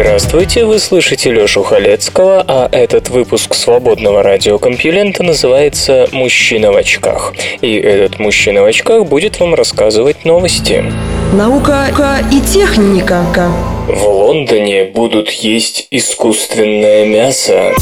Здравствуйте, вы слышите Лёшу Халецкого, а этот выпуск свободного радиокомпьюлента называется «Мужчина в очках». И этот мужчина в очках будет вам рассказывать новости. Наука и техника В Лондоне будут есть искусственное мясо.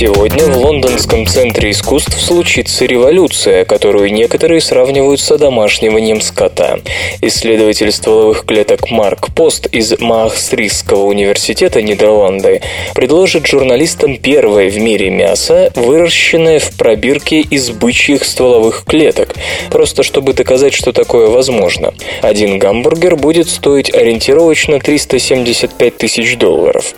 Сегодня в Лондонском центре искусств случится революция, которую некоторые сравнивают с одомашниванием скота. Исследователь стволовых клеток Марк Пост из Маахстрийского университета Нидерланды предложит журналистам первое в мире мясо, выращенное в пробирке из бычьих стволовых клеток, просто чтобы доказать, что такое возможно. Один гамбургер будет стоить ориентировочно 375 тысяч долларов.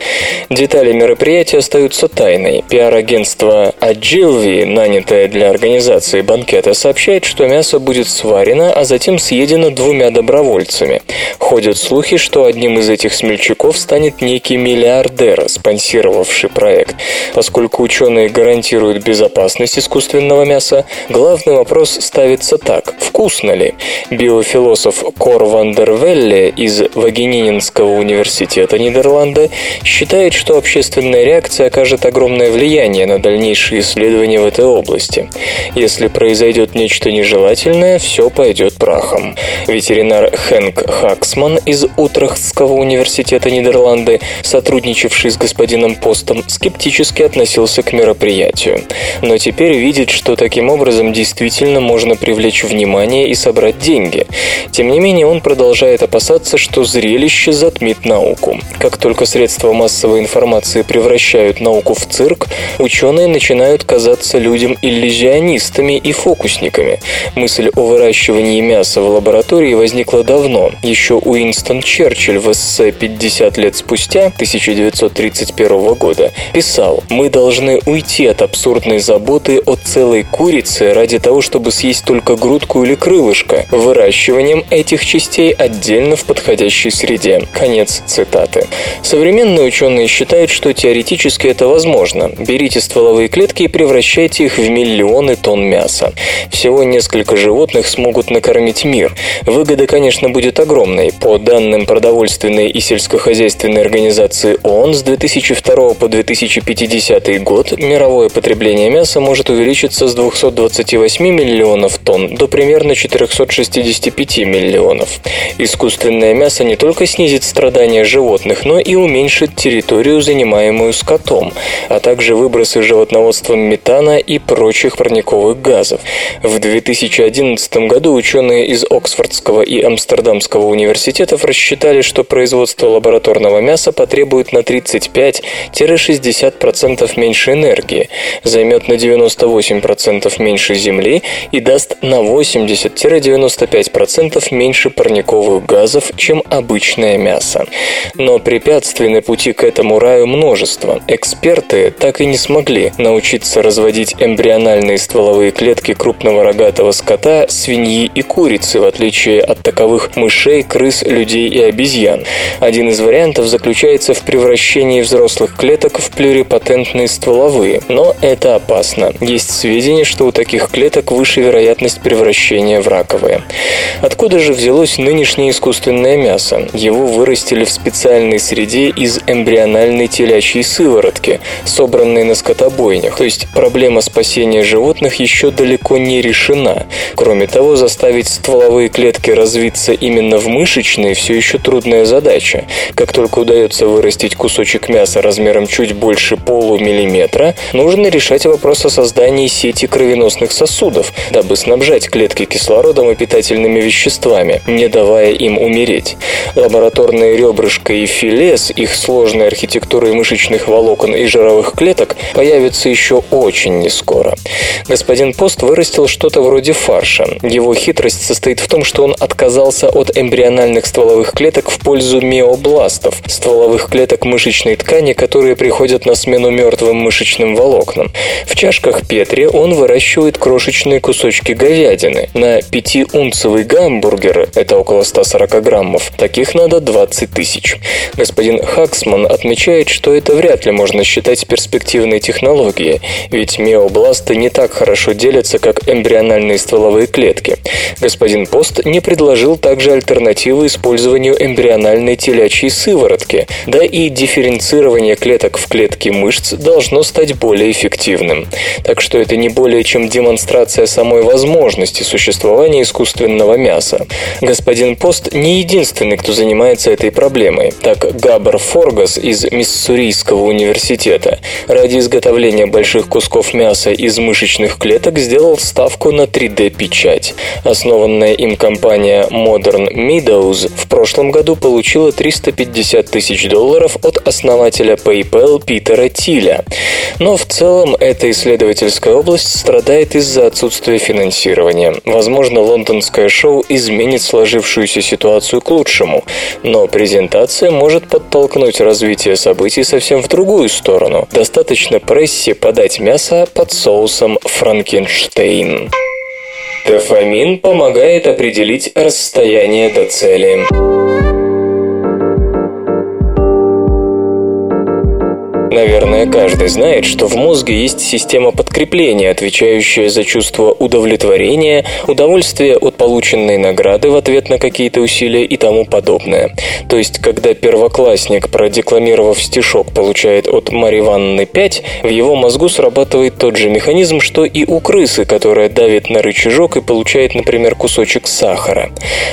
Детали мероприятия остаются тайной. Пиар Пиар-агентство Agilvi, нанятое для организации банкета, сообщает, что мясо будет сварено, а затем съедено двумя добровольцами. Ходят слухи, что одним из этих смельчаков станет некий миллиардер, спонсировавший проект. Поскольку ученые гарантируют безопасность искусственного мяса, главный вопрос ставится так – вкусно ли? Биофилософ Кор Вандервелле из Вагенининского университета Нидерланды считает, что общественная реакция окажет огромное влияние влияние на дальнейшие исследования в этой области. Если произойдет нечто нежелательное, все пойдет прахом. Ветеринар Хэнк Хаксман из Утрехтского университета Нидерланды, сотрудничавший с господином Постом, скептически относился к мероприятию. Но теперь видит, что таким образом действительно можно привлечь внимание и собрать деньги. Тем не менее, он продолжает опасаться, что зрелище затмит науку. Как только средства массовой информации превращают науку в цирк, ученые начинают казаться людям иллюзионистами и фокусниками. Мысль о выращивании мяса в лаборатории возникла давно. Еще Уинстон Черчилль в эссе «50 лет спустя» 1931 года писал «Мы должны уйти от абсурдной заботы о целой курице ради того, чтобы съесть только грудку или крылышко, выращиванием этих частей отдельно в подходящей среде». Конец цитаты. Современные ученые считают, что теоретически это возможно. Берите стволовые клетки и превращайте их в миллионы тонн мяса. Всего несколько животных смогут накормить мир. Выгода, конечно, будет огромной. По данным продовольственной и сельскохозяйственной организации ООН с 2002 по 2050 год мировое потребление мяса может увеличиться с 228 миллионов тонн до примерно 465 миллионов. Искусственное мясо не только снизит страдания животных, но и уменьшит территорию, занимаемую скотом, а также выбросы животноводством метана и прочих парниковых газов. В 2011 году ученые из Оксфордского и Амстердамского университетов рассчитали, что производство лабораторного мяса потребует на 35-60% меньше энергии, займет на 98% меньше земли и даст на 80-95% меньше парниковых газов, чем обычное мясо. Но препятствий на пути к этому раю множество. Эксперты так и не смогли научиться разводить эмбриональные стволовые клетки крупного рогатого скота, свиньи и курицы, в отличие от таковых мышей, крыс, людей и обезьян. Один из вариантов заключается в превращении взрослых клеток в плюрипатентные стволовые, но это опасно. Есть сведения, что у таких клеток выше вероятность превращения в раковые. Откуда же взялось нынешнее искусственное мясо? Его вырастили в специальной среде из эмбриональной телячьей сыворотки, собранной на скотобойнях, то есть проблема спасения животных еще далеко не решена. Кроме того, заставить стволовые клетки развиться именно в мышечные все еще трудная задача. Как только удается вырастить кусочек мяса размером чуть больше полумиллиметра, нужно решать вопрос о создании сети кровеносных сосудов, дабы снабжать клетки кислородом и питательными веществами, не давая им умереть. Лабораторные ребрышко и филе с их сложной архитектурой мышечных волокон и жировых клеток клеток появится еще очень нескоро. Господин Пост вырастил что-то вроде фарша. Его хитрость состоит в том, что он отказался от эмбриональных стволовых клеток в пользу миобластов, стволовых клеток мышечной ткани, которые приходят на смену мертвым мышечным волокнам. В чашках Петри он выращивает крошечные кусочки говядины. На 5-унцевый гамбургер, это около 140 граммов, таких надо 20 тысяч. Господин Хаксман отмечает, что это вряд ли можно считать перспективной технологией, ведь миобласты не так хорошо делятся, как эмбриональные стволовые клетки. Господин Пост не предложил также альтернативы использованию эмбриональной телячьей сыворотки, да и дифференцирование клеток в клетки мышц должно стать более эффективным. Так что это не более чем демонстрация самой возможности существования искусственного мяса. Господин Пост не единственный, кто занимается этой проблемой. Так Габр Форгас из Миссурийского университета ради изготовления больших кусков мяса из мышечных клеток сделал ставку на 3D-печать. Основанная им компания Modern Meadows в прошлом году получила 350 тысяч долларов от основателя PayPal Питера Тиля. Но в целом эта исследовательская область страдает из-за отсутствия финансирования. Возможно, лондонское шоу изменит сложившуюся ситуацию к лучшему, но презентация может подтолкнуть развитие событий совсем в другую сторону. Достаточно прессе подать мясо под соусом Франкенштейн. Дофамин помогает определить расстояние до цели. Наверное, каждый знает, что в мозге есть система подкрепления, отвечающая за чувство удовлетворения, удовольствия от полученной награды в ответ на какие-то усилия и тому подобное. То есть, когда первоклассник, продекламировав стишок, получает от Марьи Ивановны 5, в его мозгу срабатывает тот же механизм, что и у крысы, которая давит на рычажок и получает, например, кусочек сахара.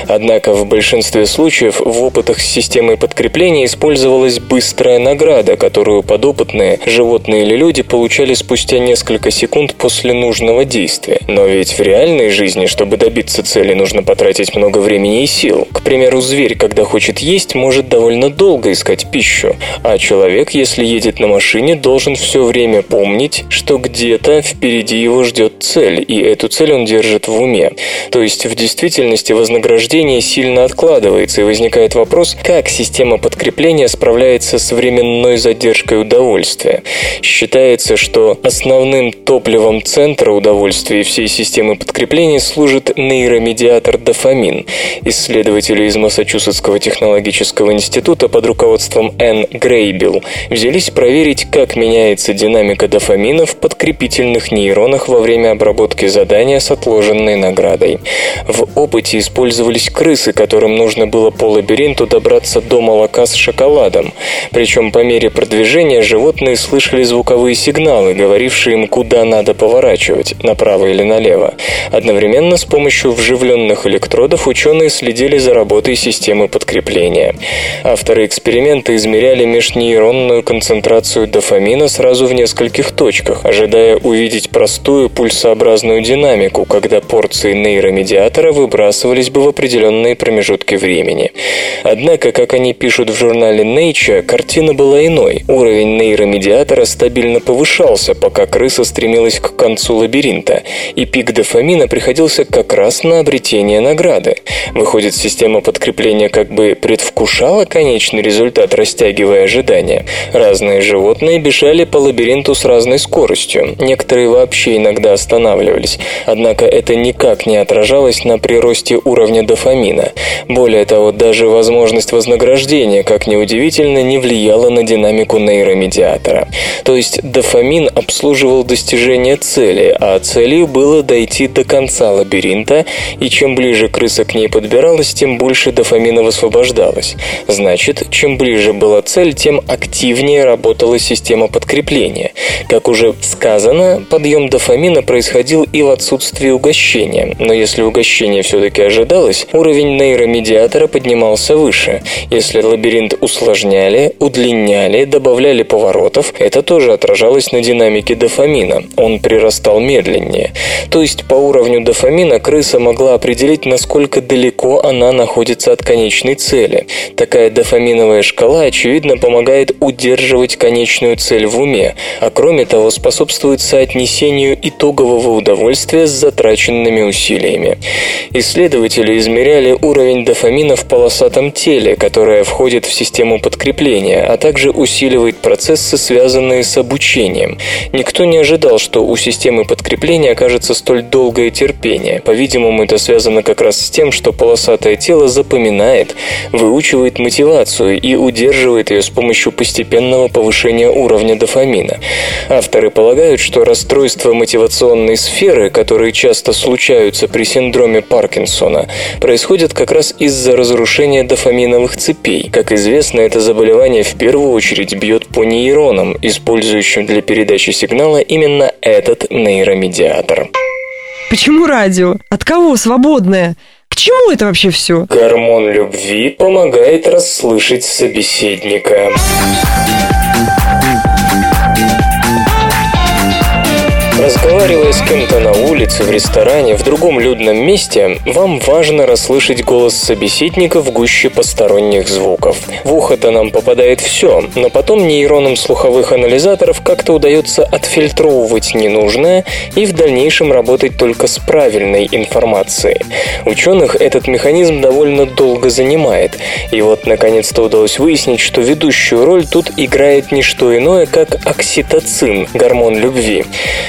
Однако в большинстве случаев в опытах с системой подкрепления использовалась быстрая награда, которую подобно подопытные, животные или люди, получали спустя несколько секунд после нужного действия. Но ведь в реальной жизни, чтобы добиться цели, нужно потратить много времени и сил. К примеру, зверь, когда хочет есть, может довольно долго искать пищу, а человек, если едет на машине, должен все время помнить, что где-то впереди его ждет цель, и эту цель он держит в уме. То есть в действительности вознаграждение сильно откладывается, и возникает вопрос, как система подкрепления справляется с временной задержкой удовольствия удовольствия. Считается, что основным топливом центра удовольствия и всей системы подкрепления служит нейромедиатор дофамин. Исследователи из Массачусетского технологического института под руководством Энн Грейбил взялись проверить, как меняется динамика дофамина в подкрепительных нейронах во время обработки задания с отложенной наградой. В опыте использовались крысы, которым нужно было по лабиринту добраться до молока с шоколадом. Причем по мере продвижения животные слышали звуковые сигналы, говорившие им, куда надо поворачивать, направо или налево. Одновременно с помощью вживленных электродов ученые следили за работой системы подкрепления. Авторы эксперимента измеряли межнейронную концентрацию дофамина сразу в нескольких точках, ожидая увидеть простую пульсообразную динамику, когда порции нейромедиатора выбрасывались бы в определенные промежутки времени. Однако, как они пишут в журнале Nature, картина была иной. Уровень нейромедиатора стабильно повышался, пока крыса стремилась к концу лабиринта, и пик дофамина приходился как раз на обретение награды. Выходит, система подкрепления как бы предвкушала конечный результат, растягивая ожидания. Разные животные бежали по лабиринту с разной скоростью, некоторые вообще иногда останавливались, однако это никак не отражалось на приросте уровня дофамина. Более того, даже возможность вознаграждения, как ни удивительно, не влияла на динамику нейромедиатора медиатора. То есть дофамин обслуживал достижение цели, а целью было дойти до конца лабиринта, и чем ближе крыса к ней подбиралась, тем больше дофамина высвобождалось. Значит, чем ближе была цель, тем активнее работала система подкрепления. Как уже сказано, подъем дофамина происходил и в отсутствии угощения, но если угощение все-таки ожидалось, уровень нейромедиатора поднимался выше. Если лабиринт усложняли, удлиняли, добавляли по поворотов, это тоже отражалось на динамике дофамина. Он прирастал медленнее. То есть по уровню дофамина крыса могла определить, насколько далеко она находится от конечной цели. Такая дофаминовая шкала, очевидно, помогает удерживать конечную цель в уме, а кроме того способствует соотнесению итогового удовольствия с затраченными усилиями. Исследователи измеряли уровень дофамина в полосатом теле, которое входит в систему подкрепления, а также усиливает процессы, связанные с обучением. Никто не ожидал, что у системы подкрепления окажется столь долгое терпение. По-видимому, это связано как раз с тем, что полосатое тело запоминает, выучивает мотивацию и удерживает ее с помощью постепенного повышения уровня дофамина. Авторы полагают, что расстройства мотивационной сферы, которые часто случаются при синдроме Паркинсона, происходят как раз из-за разрушения дофаминовых цепей. Как известно, это заболевание в первую очередь бьет по нейронам, использующим для передачи сигнала именно этот нейромедиатор. Почему радио? От кого свободное? К чему это вообще все? Гормон любви помогает расслышать собеседника. Разговаривая с кем-то на улице, в ресторане, в другом людном месте, вам важно расслышать голос собеседника в гуще посторонних звуков. В ухо-то нам попадает все, но потом нейронам слуховых анализаторов как-то удается отфильтровывать ненужное и в дальнейшем работать только с правильной информацией. Ученых этот механизм довольно долго занимает, и вот наконец-то удалось выяснить, что ведущую роль тут играет не что иное, как окситоцин, гормон любви.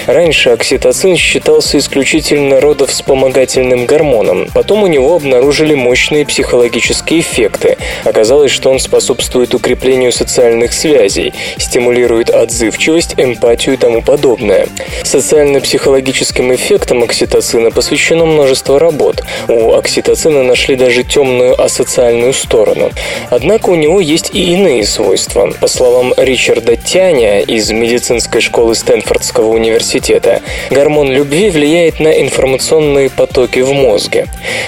Раньше окситоцин считался исключительно родовспомогательным гормоном. Потом у него обнаружили мощные психологические эффекты. Оказалось, что он способствует укреплению социальных связей, стимулирует отзывчивость, эмпатию и тому подобное. Социально-психологическим эффектам окситоцина посвящено множество работ. У окситоцина нашли даже темную асоциальную сторону. Однако у него есть и иные свойства. По словам Ричарда Тяня из медицинской школы Стэнфордского университета, университета. Гормон любви влияет на информационные потоки в мозге.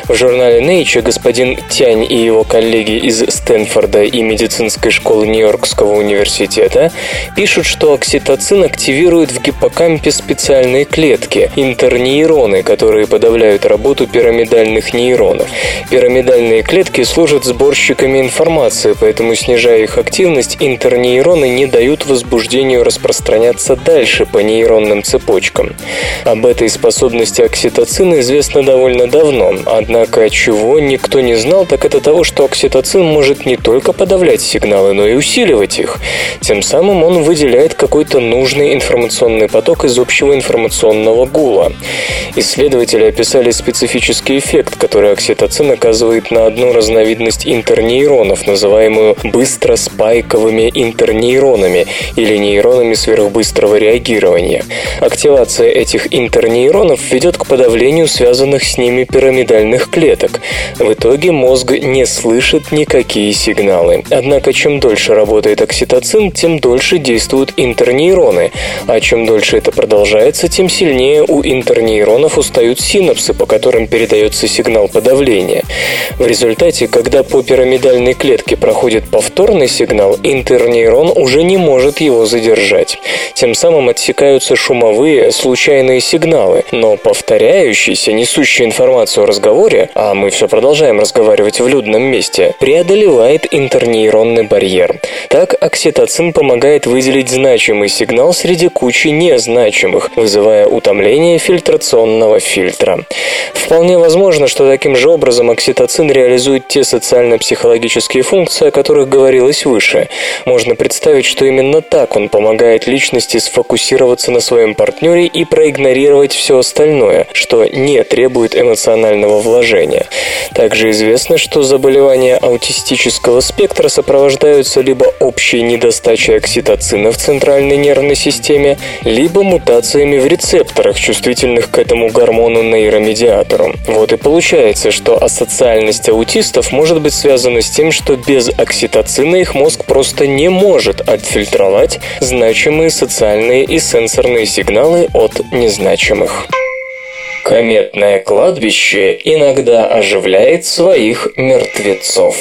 В журнале Nature господин Тянь и его коллеги из Стэнфорда и медицинской школы Нью-Йоркского университета пишут, что окситоцин активирует в гиппокампе специальные клетки – интернейроны, которые подавляют работу пирамидальных нейронов. Пирамидальные клетки служат сборщиками информации, поэтому, снижая их активность, интернейроны не дают возбуждению распространяться дальше по нейронным цепочкам цепочкам. Об этой способности окситоцина известно довольно давно, однако чего никто не знал, так это того, что окситоцин может не только подавлять сигналы, но и усиливать их. Тем самым он выделяет какой-то нужный информационный поток из общего информационного гула. Исследователи описали специфический эффект, который окситоцин оказывает на одну разновидность интернейронов, называемую быстроспайковыми интернейронами или нейронами сверхбыстрого реагирования. Активация этих интернейронов ведет к подавлению связанных с ними пирамидальных клеток. В итоге мозг не слышит никакие сигналы. Однако, чем дольше работает окситоцин, тем дольше действуют интернейроны. А чем дольше это продолжается, тем сильнее у интернейронов устают синапсы, по которым передается сигнал подавления. В результате, когда по пирамидальной клетке проходит повторный сигнал, интернейрон уже не может его задержать. Тем самым отсекаются шумовые волновые случайные сигналы, но повторяющийся, несущий информацию о разговоре, а мы все продолжаем разговаривать в людном месте, преодолевает интернейронный барьер. Так окситоцин помогает выделить значимый сигнал среди кучи незначимых, вызывая утомление фильтрационного фильтра. Вполне возможно, что таким же образом окситоцин реализует те социально-психологические функции, о которых говорилось выше. Можно представить, что именно так он помогает личности сфокусироваться на своем партнере партнере и проигнорировать все остальное, что не требует эмоционального вложения. Также известно, что заболевания аутистического спектра сопровождаются либо общей недостачей окситоцина в центральной нервной системе, либо мутациями в рецепторах, чувствительных к этому гормону нейромедиатору. Вот и получается, что асоциальность аутистов может быть связана с тем, что без окситоцина их мозг просто не может отфильтровать значимые социальные и сенсорные сигналы сигналы от незначимых. Кометное кладбище иногда оживляет своих мертвецов.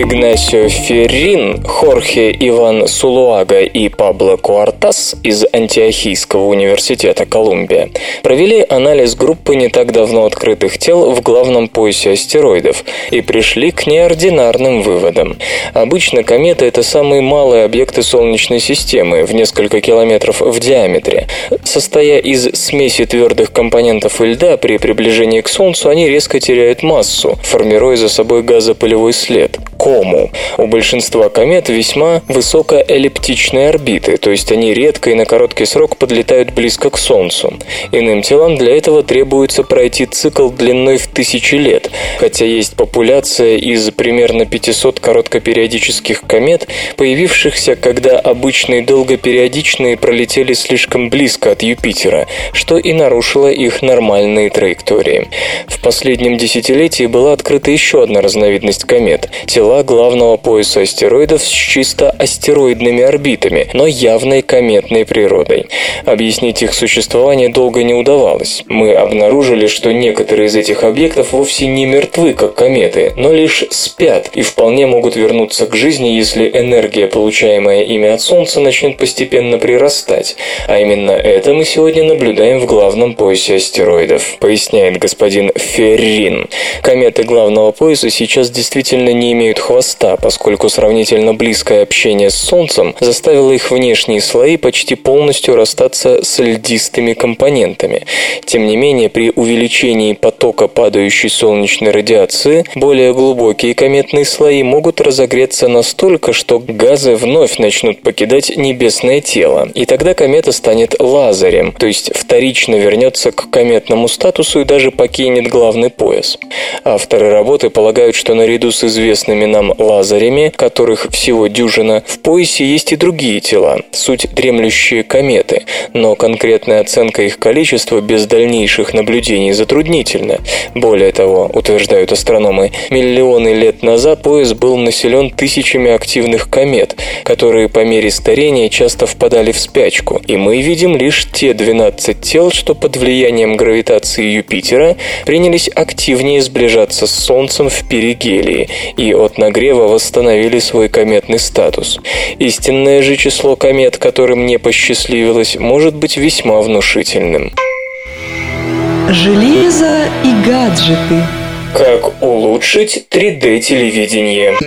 Игнасио Феррин, Хорхе Иван Сулуага и Пабло Куартас из Антиохийского университета Колумбия провели анализ группы не так давно открытых тел в главном поясе астероидов и пришли к неординарным выводам. Обычно кометы – это самые малые объекты Солнечной системы, в несколько километров в диаметре. Состоя из смеси твердых компонентов и льда, при приближении к Солнцу они резко теряют массу, формируя за собой газопылевой след – кому. У большинства комет весьма высокоэллиптичные орбиты, то есть они редко и на короткий срок подлетают близко к Солнцу. Иным телам для этого требуется пройти цикл длиной в тысячи лет, хотя есть популяция из примерно 500 короткопериодических комет, появившихся, когда обычные долгопериодичные пролетели слишком близко от Юпитера, что и нарушило их нормальные траектории. В последнем десятилетии была открыта еще одна разновидность комет – тела главного пояса астероидов с чисто астероидными орбитами, но явной кометной природой. Объяснить их существование долго не удавалось. Мы обнаружили, что некоторые из этих объектов вовсе не мертвы, как кометы, но лишь спят и вполне могут вернуться к жизни, если энергия, получаемая ими от Солнца, начнет постепенно прирастать. А именно это мы сегодня наблюдаем в главном поясе астероидов, поясняет господин Феррин. Кометы главного пояса сейчас действительно не имеют хвоста, поскольку сравнительно близкое общение с Солнцем заставило их внешние слои почти полностью расстаться с льдистыми компонентами. Тем не менее, при увеличении потока падающей солнечной радиации более глубокие кометные слои могут разогреться настолько, что газы вновь начнут покидать небесное тело, и тогда комета станет лазарем, то есть вторично вернется к кометному статусу и даже покинет главный пояс. Авторы работы полагают, что наряду с известными нам лазарями, которых всего дюжина, в поясе есть и другие тела, суть дремлющие кометы, но конкретная оценка их количества без дальнейших наблюдений затруднительна. Более того, утверждают астрономы, миллионы лет назад пояс был населен тысячами активных комет, которые по мере старения часто впадали в спячку, и мы видим лишь те 12 тел, что под влиянием гравитации Юпитера принялись активнее сближаться с Солнцем в перигелии. И от нагрева восстановили свой кометный статус. Истинное же число комет, которым не посчастливилось, может быть весьма внушительным. Железо и гаджеты. Как улучшить 3D-телевидение?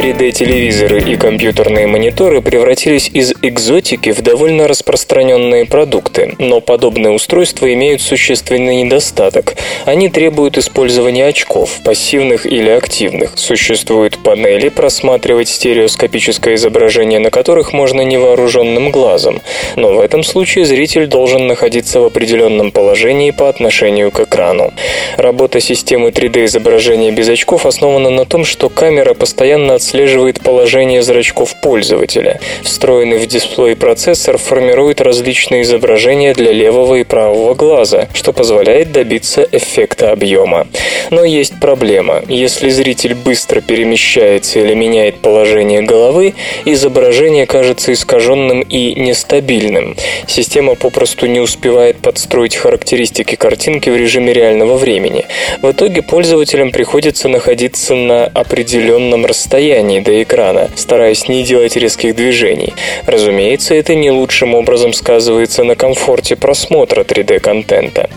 3D-телевизоры и компьютерные мониторы превратились из экзотики в довольно распространенные продукты, но подобные устройства имеют существенный недостаток. Они требуют использования очков, пассивных или активных. Существуют панели, просматривать стереоскопическое изображение на которых можно невооруженным глазом, но в этом случае зритель должен находиться в определенном положении по отношению к экрану. Работа системы 3D-изображения без очков основана на том, что камера постоянно отслеживает отслеживает положение зрачков пользователя. Встроенный в дисплей процессор формирует различные изображения для левого и правого глаза, что позволяет добиться эффекта объема. Но есть проблема. Если зритель быстро перемещается или меняет положение головы, изображение кажется искаженным и нестабильным. Система попросту не успевает подстроить характеристики картинки в режиме реального времени. В итоге пользователям приходится находиться на определенном расстоянии, расстоянии до экрана, стараясь не делать резких движений. Разумеется, это не лучшим образом сказывается на комфорте просмотра 3D-контента.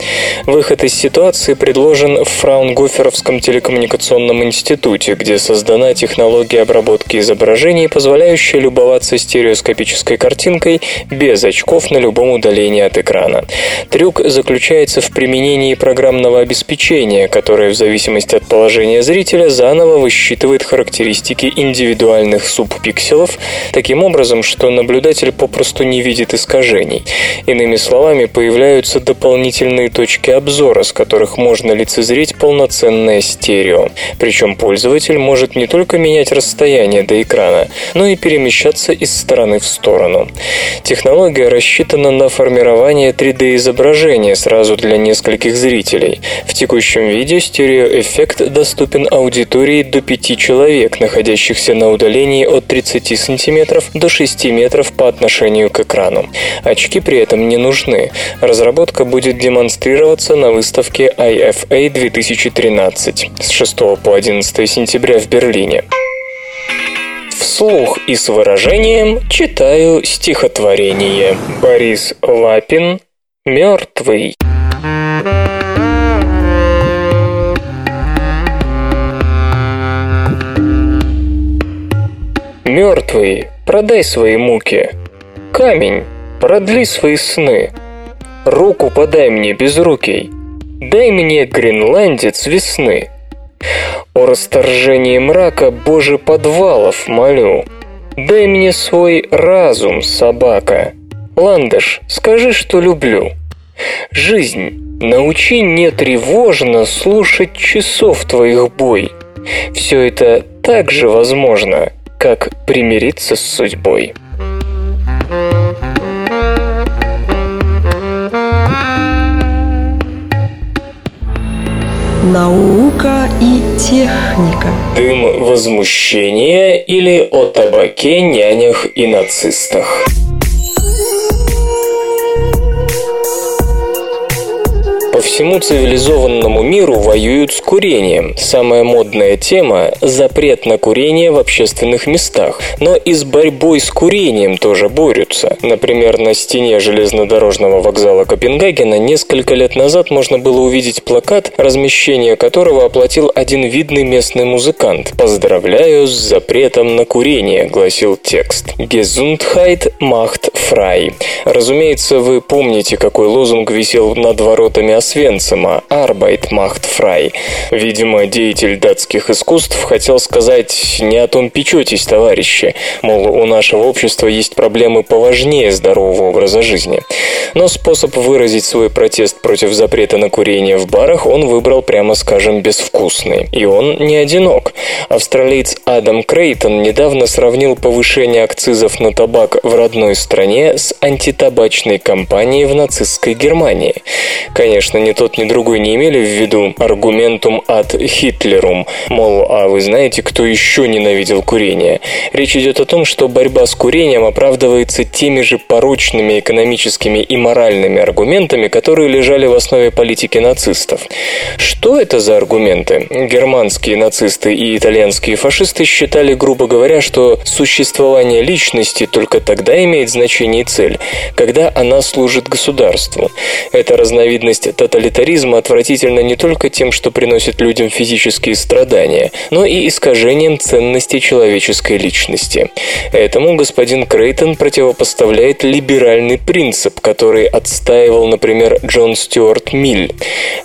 Выход из ситуации предложен в Фраунгоферовском телекоммуникационном институте, где создана технология обработки изображений, позволяющая любоваться стереоскопической картинкой без очков на любом удалении от экрана. Трюк заключается в применении программного обеспечения, которое в зависимости от положения зрителя заново высчитывает характеристики индивидуальных субпикселов таким образом, что наблюдатель попросту не видит искажений. Иными словами, появляются дополнительные точки обзора, с которых можно лицезреть полноценное стерео. Причем пользователь может не только менять расстояние до экрана, но и перемещаться из стороны в сторону. Технология рассчитана на формирование 3D-изображения сразу для нескольких зрителей. В текущем виде стереоэффект доступен аудитории до 5 человек, находящихся находящихся на удалении от 30 см до 6 метров по отношению к экрану. Очки при этом не нужны. Разработка будет демонстрироваться на выставке IFA 2013 с 6 по 11 сентября в Берлине. Вслух и с выражением читаю стихотворение. Борис Лапин «Мертвый». Мертвый, продай свои муки. Камень, продли свои сны. Руку подай мне безрукий. Дай мне, гренландец, весны. О расторжении мрака, Боже, подвалов молю. Дай мне свой разум, собака. Ландыш, скажи, что люблю. Жизнь, научи не тревожно слушать часов твоих бой. Все это так же возможно, как примириться с судьбой. Наука и техника. Дым возмущения или о табаке, нянях и нацистах. Всему цивилизованному миру воюют с курением. Самая модная тема – запрет на курение в общественных местах. Но и с борьбой с курением тоже борются. Например, на стене железнодорожного вокзала Копенгагена несколько лет назад можно было увидеть плакат, размещение которого оплатил один видный местный музыкант. «Поздравляю с запретом на курение», – гласил текст. «Gesundheit macht frei». Разумеется, вы помните, какой лозунг висел над воротами Освенцима «Arbeit macht frei». Видимо, деятель датских искусств хотел сказать «не о том печетесь, товарищи», мол, у нашего общества есть проблемы поважнее здорового образа жизни. Но способ выразить свой протест против запрета на курение в барах он выбрал, прямо скажем, безвкусный. И он не одинок. Австралиец Адам Крейтон недавно сравнил повышение акцизов на табак в родной стране с антитабачной кампанией в нацистской Германии. Конечно, тот, ни другой не имели в виду аргументум ad Hitlerum, мол, а вы знаете, кто еще ненавидел курение? Речь идет о том, что борьба с курением оправдывается теми же порочными экономическими и моральными аргументами, которые лежали в основе политики нацистов. Что это за аргументы? Германские нацисты и итальянские фашисты считали, грубо говоря, что существование личности только тогда имеет значение и цель, когда она служит государству. Это разновидность тоталитаризма отвратительна не только тем, что приносит людям физические страдания, но и искажением ценностей человеческой личности. Этому господин Крейтон противопоставляет либеральный принцип, который отстаивал, например, Джон Стюарт Миль.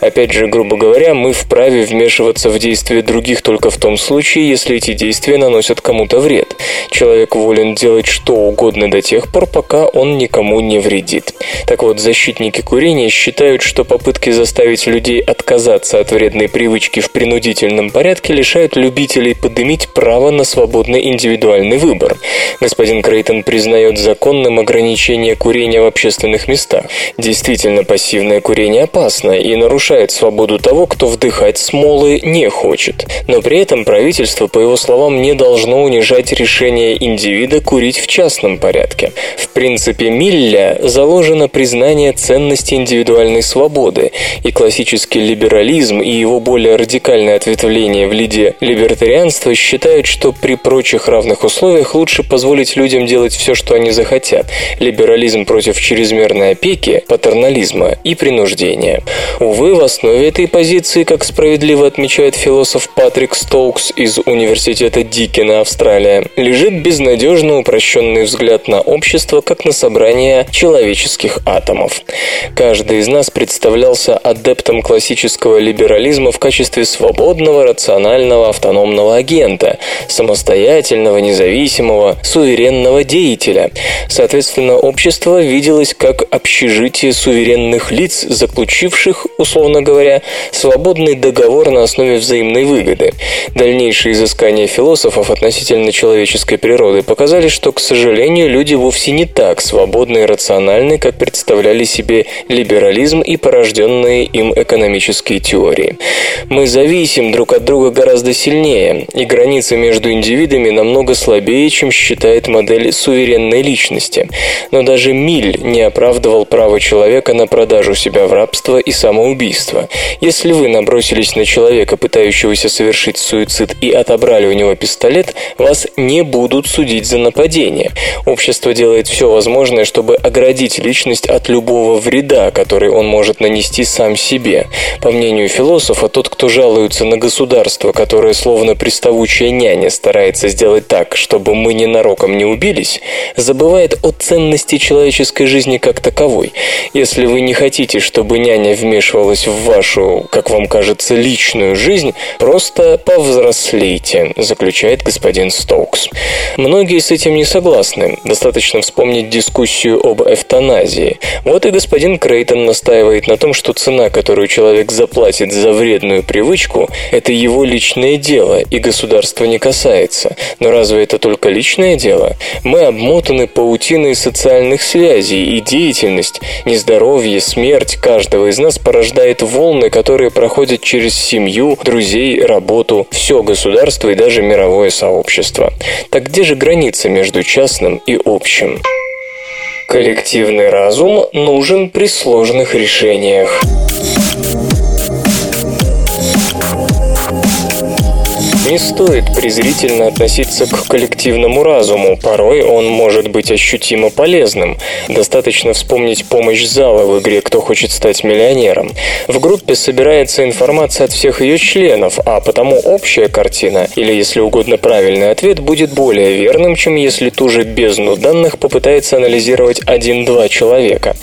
Опять же, грубо говоря, мы вправе вмешиваться в действия других только в том случае, если эти действия наносят кому-то вред. Человек волен делать что угодно до тех пор, пока он никому не вредит. Так вот, защитники курения считают, что попытки заставить людей отказаться от вредной привычки в принудительном порядке лишают любителей подымить право на свободный индивидуальный выбор. Господин Крейтон признает законным ограничение курения в общественных местах. Действительно, пассивное курение опасно и нарушает свободу того, кто вдыхать смолы не хочет. Но при этом правительство, по его словам, не должно унижать решение индивида курить в частном порядке. В принципе Милля заложено признание ценности индивидуальной свободы, и классический либерализм и его более радикальное ответвление в лиде либертарианства считают, что при прочих равных условиях лучше позволить людям делать все, что они захотят. Либерализм против чрезмерной опеки, патернализма и принуждения. Увы, в основе этой позиции, как справедливо отмечает философ Патрик Стоукс из Университета Дикена, Австралия, лежит безнадежно упрощенный взгляд на общество как на собрание человеческих атомов. Каждый из нас представлялся адептом классического либерализма в качестве свободного, рационального, автономного агента, самостоятельного, независимого, суверенного деятеля. Соответственно, общество виделось как общежитие суверенных лиц, заключивших, условно говоря, свободный договор на основе взаимной выгоды. Дальнейшие изыскания философов относительно человеческой природы показали, что, к сожалению, люди вовсе не так свободны и рациональны, как представляли себе либерализм и порожденный проведенные им экономические теории. Мы зависим друг от друга гораздо сильнее, и границы между индивидами намного слабее, чем считает модель суверенной личности. Но даже Миль не оправдывал право человека на продажу себя в рабство и самоубийство. Если вы набросились на человека, пытающегося совершить суицид, и отобрали у него пистолет, вас не будут судить за нападение. Общество делает все возможное, чтобы оградить личность от любого вреда, который он может нанести сам себе. По мнению философа, тот, кто жалуется на государство, которое словно приставучая няня старается сделать так, чтобы мы ненароком не убились, забывает о ценности человеческой жизни как таковой. Если вы не хотите, чтобы няня вмешивалась в вашу, как вам кажется, личную жизнь, просто повзрослейте, заключает господин Стоукс. Многие с этим не согласны. Достаточно вспомнить дискуссию об эвтаназии. Вот и господин Крейтон настаивает на том, что цена, которую человек заплатит за вредную привычку, это его личное дело, и государство не касается. Но разве это только личное дело? Мы обмотаны паутиной социальных связей, и деятельность, нездоровье, смерть каждого из нас порождает волны, которые проходят через семью, друзей, работу, все государство и даже мировое сообщество. Так где же граница между частным и общим? Коллективный разум нужен при сложных решениях. Не стоит презрительно относиться к коллективному разуму, порой он может быть ощутимо полезным. Достаточно вспомнить помощь зала в игре «Кто хочет стать миллионером». В группе собирается информация от всех ее членов, а потому общая картина, или если угодно правильный ответ, будет более верным, чем если ту же бездну данных попытается анализировать один-два человека.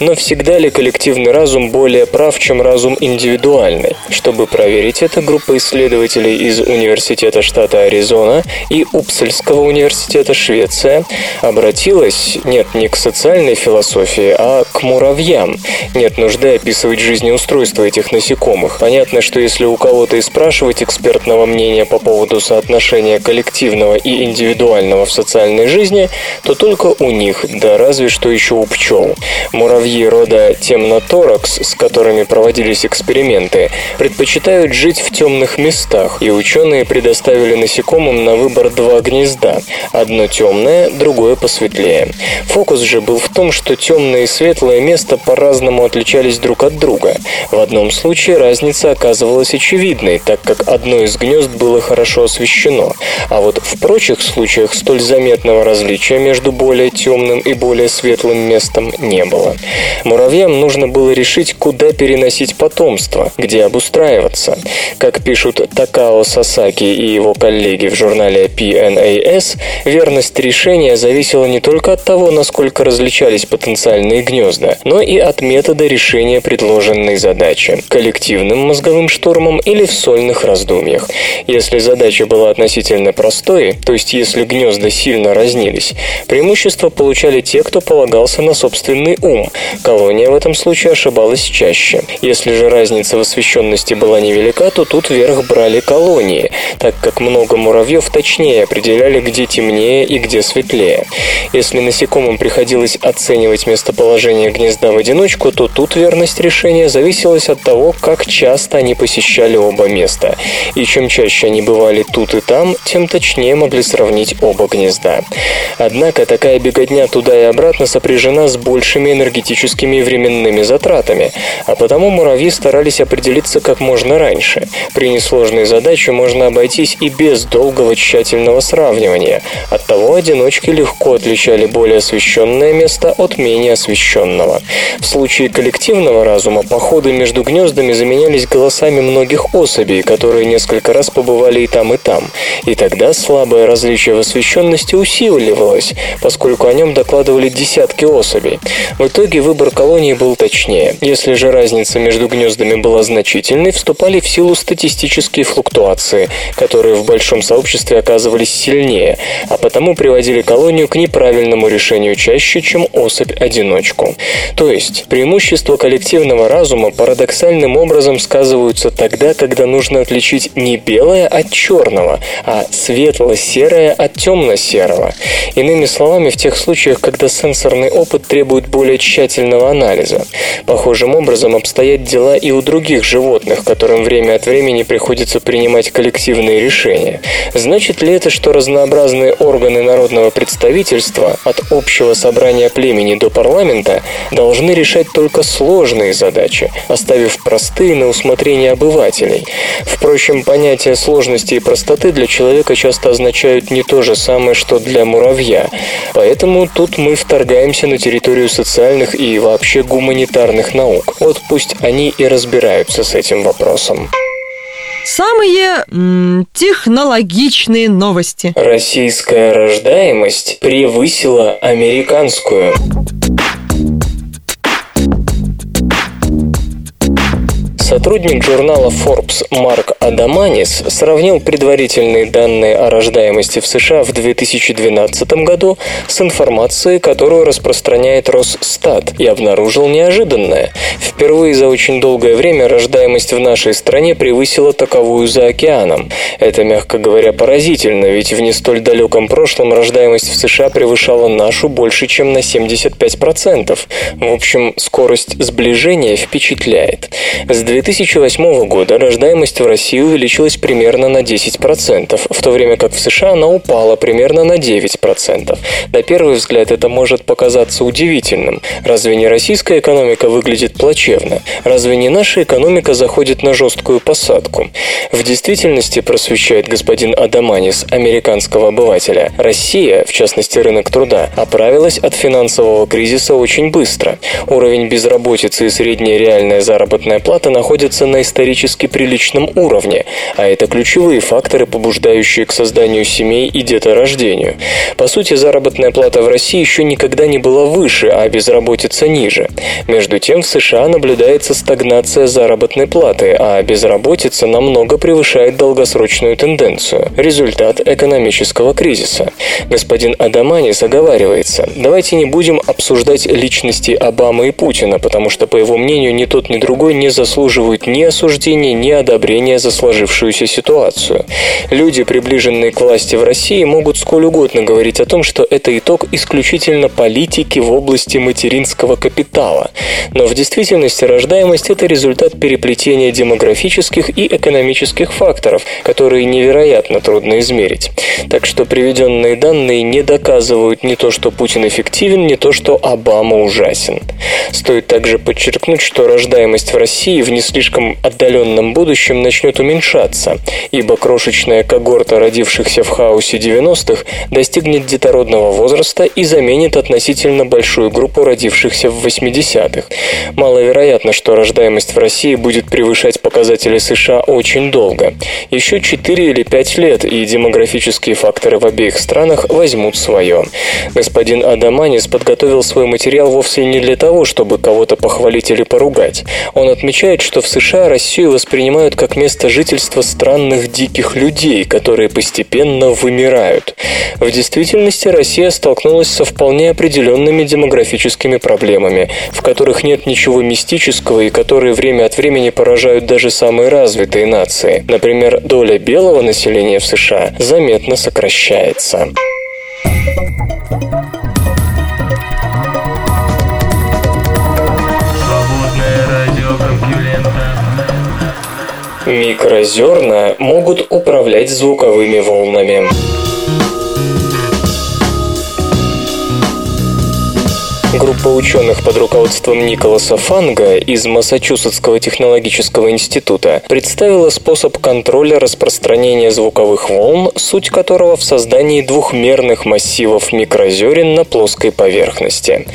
Но всегда ли коллективный разум более прав, чем разум индивидуальный? Чтобы проверить это, группа исследователей из университета университета штата Аризона и Упсельского университета Швеция обратилась, нет, не к социальной философии, а к муравьям. Нет нужды описывать жизнеустройство этих насекомых. Понятно, что если у кого-то и спрашивать экспертного мнения по поводу соотношения коллективного и индивидуального в социальной жизни, то только у них, да разве что еще у пчел. Муравьи рода темноторакс, с которыми проводились эксперименты, предпочитают жить в темных местах, и ученые ученые предоставили насекомым на выбор два гнезда. Одно темное, другое посветлее. Фокус же был в том, что темное и светлое место по-разному отличались друг от друга. В одном случае разница оказывалась очевидной, так как одно из гнезд было хорошо освещено, а вот в прочих случаях столь заметного различия между более темным и более светлым местом не было. Муравьям нужно было решить, куда переносить потомство, где обустраиваться. Как пишут Такао Сасаки Саки и его коллеги в журнале PNAS, верность решения зависела не только от того, насколько различались потенциальные гнезда, но и от метода решения предложенной задачи – коллективным мозговым штурмом или в сольных раздумьях. Если задача была относительно простой, то есть если гнезда сильно разнились, преимущество получали те, кто полагался на собственный ум. Колония в этом случае ошибалась чаще. Если же разница в освещенности была невелика, то тут верх брали колонии, так как много муравьев точнее определяли, где темнее и где светлее. Если насекомым приходилось оценивать местоположение гнезда в одиночку, то тут верность решения зависела от того, как часто они посещали оба места. И чем чаще они бывали тут и там, тем точнее могли сравнить оба гнезда. Однако такая беготня туда и обратно сопряжена с большими энергетическими и временными затратами, а потому муравьи старались определиться как можно раньше. При несложной задаче можно обойтись и без долгого тщательного сравнивания. Оттого одиночки легко отличали более освещенное место от менее освещенного. В случае коллективного разума походы между гнездами заменялись голосами многих особей, которые несколько раз побывали и там, и там. И тогда слабое различие в освещенности усиливалось, поскольку о нем докладывали десятки особей. В итоге выбор колонии был точнее. Если же разница между гнездами была значительной, вступали в силу статистические флуктуации. Которые в большом сообществе оказывались сильнее, а потому приводили колонию к неправильному решению чаще, чем особь-одиночку. То есть, преимущества коллективного разума парадоксальным образом сказываются тогда, когда нужно отличить не белое от черного, а светло-серое от темно-серого. Иными словами, в тех случаях, когда сенсорный опыт требует более тщательного анализа. Похожим образом обстоят дела и у других животных, которым время от времени приходится принимать коллективные решения. Значит ли это, что разнообразные органы народного представительства, от общего собрания племени до парламента, должны решать только сложные задачи, оставив простые на усмотрение обывателей? Впрочем, понятия сложности и простоты для человека часто означают не то же самое, что для муравья. Поэтому тут мы вторгаемся на территорию социальных и вообще гуманитарных наук. Вот пусть они и разбираются с этим вопросом. Самые м, технологичные новости. Российская рождаемость превысила американскую. Сотрудник журнала Forbes Марк Адаманис сравнил предварительные данные о рождаемости в США в 2012 году с информацией, которую распространяет Росстат, и обнаружил неожиданное. Впервые за очень долгое время рождаемость в нашей стране превысила таковую за океаном. Это, мягко говоря, поразительно, ведь в не столь далеком прошлом рождаемость в США превышала нашу больше, чем на 75%. В общем, скорость сближения впечатляет. С 2008 года рождаемость в России увеличилась примерно на 10%, в то время как в США она упала примерно на 9%. На первый взгляд это может показаться удивительным. Разве не российская экономика выглядит плачевно? Разве не наша экономика заходит на жесткую посадку? В действительности, просвещает господин Адаманис, американского обывателя, Россия, в частности рынок труда, оправилась от финансового кризиса очень быстро. Уровень безработицы и средняя реальная заработная плата находятся находятся на исторически приличном уровне, а это ключевые факторы, побуждающие к созданию семей и деторождению. По сути, заработная плата в России еще никогда не была выше, а безработица ниже. Между тем, в США наблюдается стагнация заработной платы, а безработица намного превышает долгосрочную тенденцию – результат экономического кризиса. Господин Адаманис оговаривается, давайте не будем обсуждать личности Обамы и Путина, потому что, по его мнению, ни тот, ни другой не заслуживают заслуживают ни осуждения, ни одобрения за сложившуюся ситуацию. Люди, приближенные к власти в России, могут сколь угодно говорить о том, что это итог исключительно политики в области материнского капитала. Но в действительности рождаемость – это результат переплетения демографических и экономических факторов, которые невероятно трудно измерить. Так что приведенные данные не доказывают ни то, что Путин эффективен, ни то, что Обама ужасен. Стоит также подчеркнуть, что рождаемость в России в не слишком отдаленном будущем начнет уменьшаться, ибо крошечная когорта родившихся в хаосе 90-х достигнет детородного возраста и заменит относительно большую группу родившихся в 80-х. Маловероятно, что рождаемость в России будет превышать показатели США очень долго. Еще 4 или 5 лет, и демографические факторы в обеих странах возьмут свое. Господин Адаманис подготовил свой материал вовсе не для того, чтобы кого-то похвалить или поругать. Он отмечает, что в США Россию воспринимают как место жительства странных диких людей, которые постепенно вымирают. В действительности Россия столкнулась со вполне определенными демографическими проблемами, в которых нет ничего мистического и которые время от времени поражают даже самые развитые нации. Например, доля белого населения в США заметно сокращается. Микрозерна могут управлять звуковыми волнами. Группа ученых под руководством Николаса Фанга из Массачусетского технологического института представила способ контроля распространения звуковых волн, суть которого в создании двухмерных массивов микрозерен на плоской поверхности.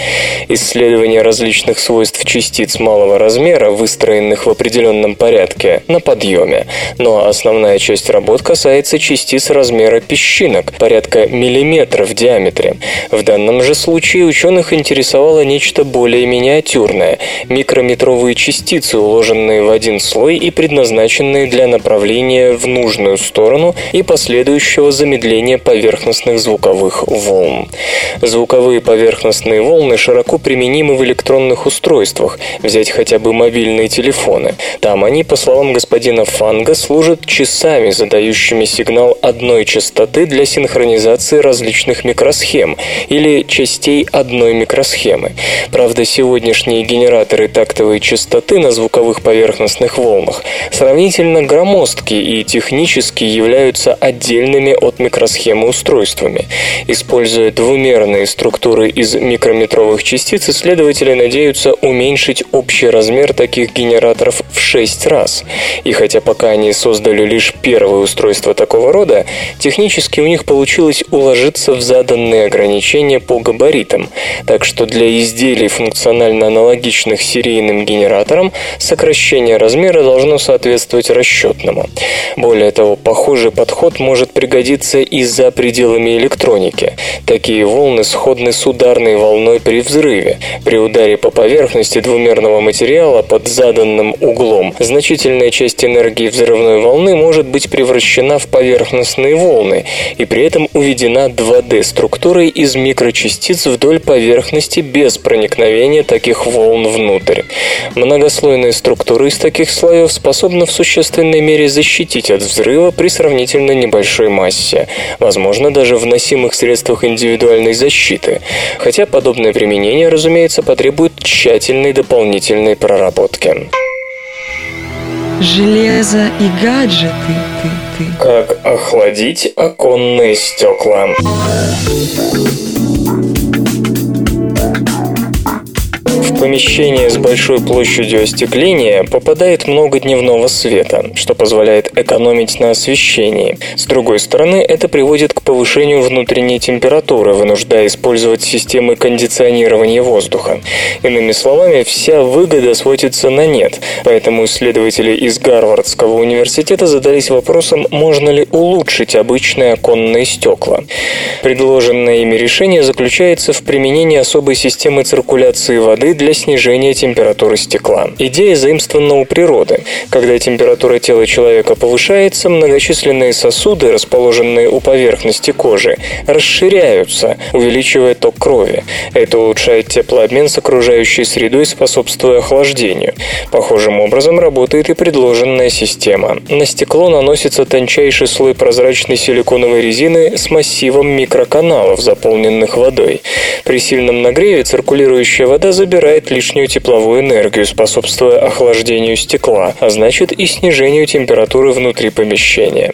Исследование различных свойств частиц малого размера, выстроенных в определенном порядке, на подъеме. Но основная часть работ касается частиц размера песчинок, порядка миллиметра в диаметре. В данном же случае ученых интересует заинтересовало нечто более миниатюрное – микрометровые частицы, уложенные в один слой и предназначенные для направления в нужную сторону и последующего замедления поверхностных звуковых волн. Звуковые поверхностные волны широко применимы в электронных устройствах, взять хотя бы мобильные телефоны. Там они, по словам господина Фанга, служат часами, задающими сигнал одной частоты для синхронизации различных микросхем или частей одной микросхемы. Правда, сегодняшние генераторы тактовой частоты на звуковых поверхностных волнах сравнительно громоздкие и технически являются отдельными от микросхемы устройствами. Используя двумерные структуры из микрометровых частиц, исследователи надеются уменьшить общий размер таких генераторов в 6 раз. И хотя пока они создали лишь первое устройство такого рода, технически у них получилось уложиться в заданные ограничения по габаритам, так что для изделий функционально аналогичных серийным генераторам сокращение размера должно соответствовать расчетному. Более того, похожий подход может пригодиться и за пределами электроники. Такие волны сходны с ударной волной при взрыве. При ударе по поверхности двумерного материала под заданным углом значительная часть энергии взрывной волны может быть превращена в поверхностные волны и при этом уведена 2D-структурой из микрочастиц вдоль поверхности без проникновения таких волн внутрь. Многослойная структура из таких слоев способна в существенной мере защитить от взрыва при сравнительно небольшой массе, возможно, даже в носимых средствах индивидуальной защиты, хотя подобное применение, разумеется, потребует тщательной дополнительной проработки. Железо и гаджеты, ты, ты. Как охладить оконные стекла. Помещение с большой площадью остекления попадает много дневного света, что позволяет экономить на освещении. С другой стороны, это приводит к повышению внутренней температуры, вынуждая использовать системы кондиционирования воздуха. Иными словами, вся выгода сводится на нет, поэтому исследователи из Гарвардского университета задались вопросом, можно ли улучшить обычные оконные стекла. Предложенное ими решение заключается в применении особой системы циркуляции воды для снижения температуры стекла. Идея заимствована у природы. Когда температура тела человека повышается, многочисленные сосуды, расположенные у поверхности кожи, расширяются, увеличивая ток крови. Это улучшает теплообмен с окружающей средой, способствуя охлаждению. Похожим образом работает и предложенная система. На стекло наносится тончайший слой прозрачной силиконовой резины с массивом микроканалов, заполненных водой. При сильном нагреве циркулирующая вода забирает забирает лишнюю тепловую энергию, способствуя охлаждению стекла, а значит и снижению температуры внутри помещения.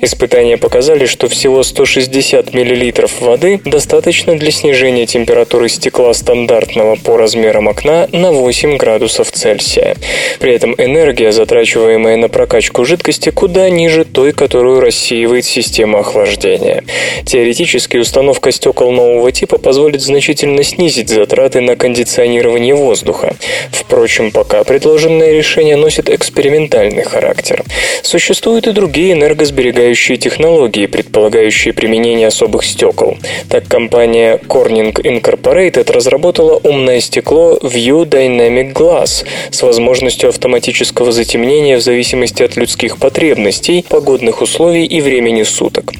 Испытания показали, что всего 160 мл воды достаточно для снижения температуры стекла стандартного по размерам окна на 8 градусов Цельсия. При этом энергия, затрачиваемая на прокачку жидкости, куда ниже той, которую рассеивает система охлаждения. Теоретически установка стекол нового типа позволит значительно снизить затраты на кондиционирование загрязнения воздуха. Впрочем, пока предложенное решение носит экспериментальный характер. Существуют и другие энергосберегающие технологии, предполагающие применение особых стекол. Так, компания Corning Incorporated разработала умное стекло View Dynamic Glass с возможностью автоматического затемнения в зависимости от людских потребностей, погодных условий и времени суток.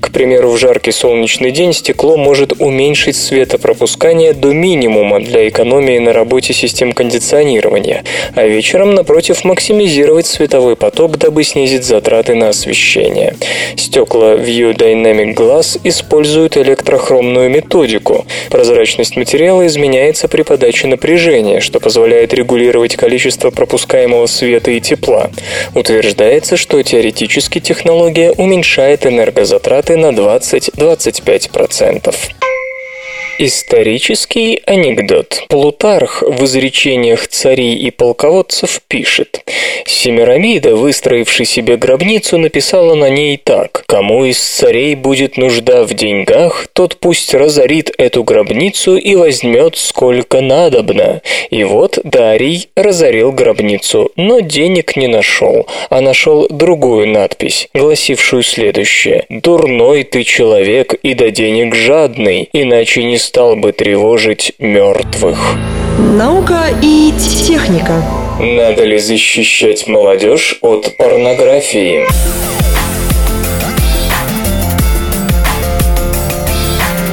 К примеру, в жаркий солнечный день стекло может уменьшить светопропускание до минимума для экономии на работе систем кондиционирования, а вечером, напротив, максимизировать световой поток, дабы снизить затраты на освещение. Стекла View Dynamic Glass используют электрохромную методику. Прозрачность материала изменяется при подаче напряжения, что позволяет регулировать количество пропускаемого света и тепла. Утверждается, что теоретически технология уменьшает энергозатраты на 20-25%. Исторический анекдот. Плутарх в изречениях царей и полководцев пишет. Семирамида, выстроивший себе гробницу, написала на ней так. «Кому из царей будет нужда в деньгах, тот пусть разорит эту гробницу и возьмет сколько надобно». И вот Дарий разорил гробницу, но денег не нашел, а нашел другую надпись, гласившую следующее. «Дурной ты человек и до денег жадный, иначе не стал бы тревожить мертвых. Наука и техника. Надо ли защищать молодежь от порнографии?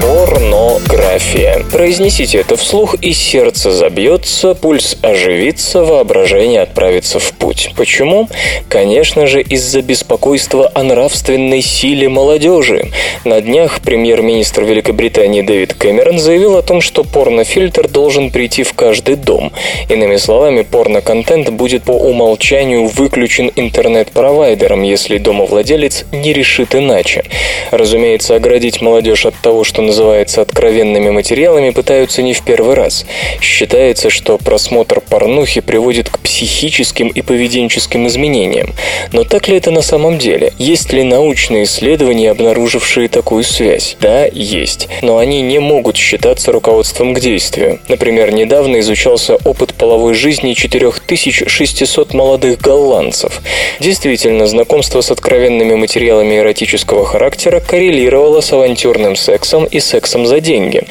Порнография. Произнесите это вслух, и сердце забьется, пульс оживится, воображение отправится в путь. Почему? Конечно же, из-за беспокойства о нравственной силе молодежи. На днях премьер-министр Великобритании Дэвид Кэмерон заявил о том, что порнофильтр должен прийти в каждый дом. Иными словами, порноконтент будет по умолчанию выключен интернет-провайдером, если домовладелец не решит иначе. Разумеется, оградить молодежь от того, что называется откровенными материалами, пытаются не в первый раз. Считается, что просмотр порнухи приводит к психическим и поведенческим изменениям. Но так ли это на самом деле? Есть ли научные исследования, обнаружившие такую связь? Да, есть. Но они не могут считаться руководством к действию. Например, недавно изучался опыт половой жизни 4600 молодых голландцев. Действительно, знакомство с откровенными материалами эротического характера коррелировало с авантюрным сексом и сексом за деньги.